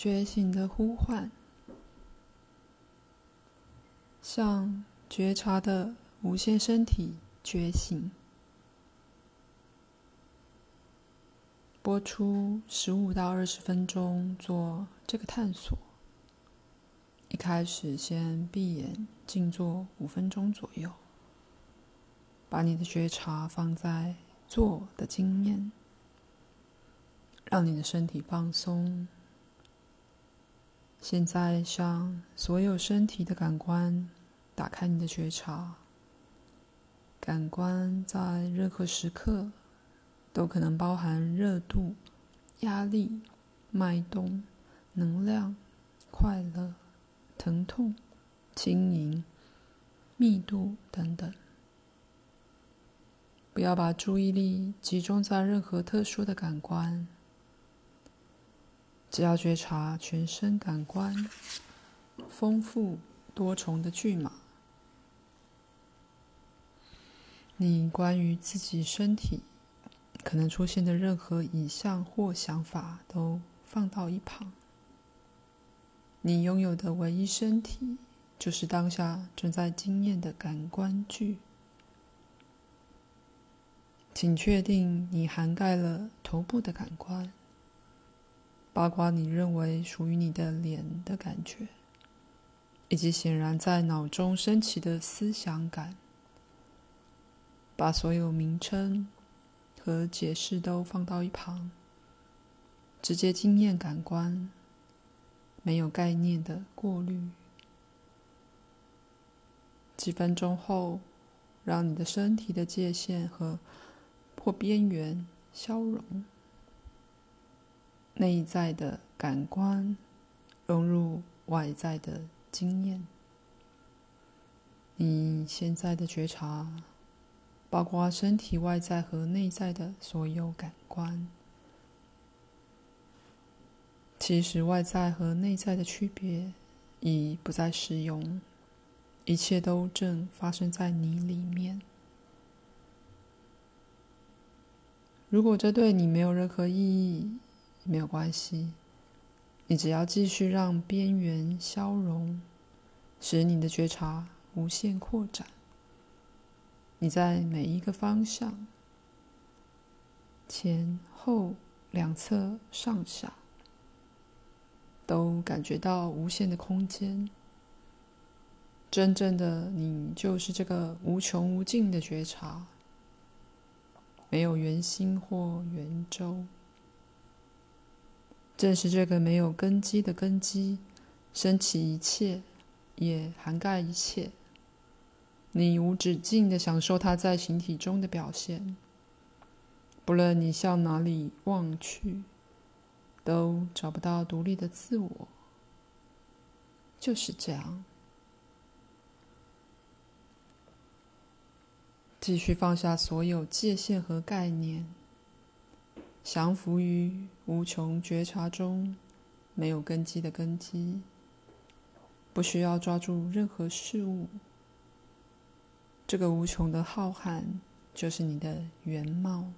觉醒的呼唤，向觉察的无限身体觉醒。播出十五到二十分钟做这个探索。一开始先闭眼静坐五分钟左右，把你的觉察放在坐的经验，让你的身体放松。现在向所有身体的感官打开你的觉察，感官在任何时刻都可能包含热度、压力、脉动、能量、快乐、疼痛、轻盈、密度等等。不要把注意力集中在任何特殊的感官。只要觉察全身感官丰富多重的巨码，你关于自己身体可能出现的任何影像或想法都放到一旁。你拥有的唯一身体，就是当下正在经验的感官剧。请确定你涵盖了头部的感官。包括你认为属于你的脸的感觉，以及显然在脑中升起的思想感，把所有名称和解释都放到一旁，直接经验感官，没有概念的过滤。几分钟后，让你的身体的界限和或边缘消融。内在的感官融入外在的经验。你现在的觉察，包括身体外在和内在的所有感官。其实外在和内在的区别已不再适用，一切都正发生在你里面。如果这对你没有任何意义，没有关系，你只要继续让边缘消融，使你的觉察无限扩展。你在每一个方向，前后两侧上下，都感觉到无限的空间。真正的你就是这个无穷无尽的觉察，没有圆心或圆周。正是这个没有根基的根基，升起一切，也涵盖一切。你无止境的享受它在形体中的表现，不论你向哪里望去，都找不到独立的自我。就是这样，继续放下所有界限和概念。降服于无穷觉察中，没有根基的根基，不需要抓住任何事物。这个无穷的浩瀚，就是你的原貌。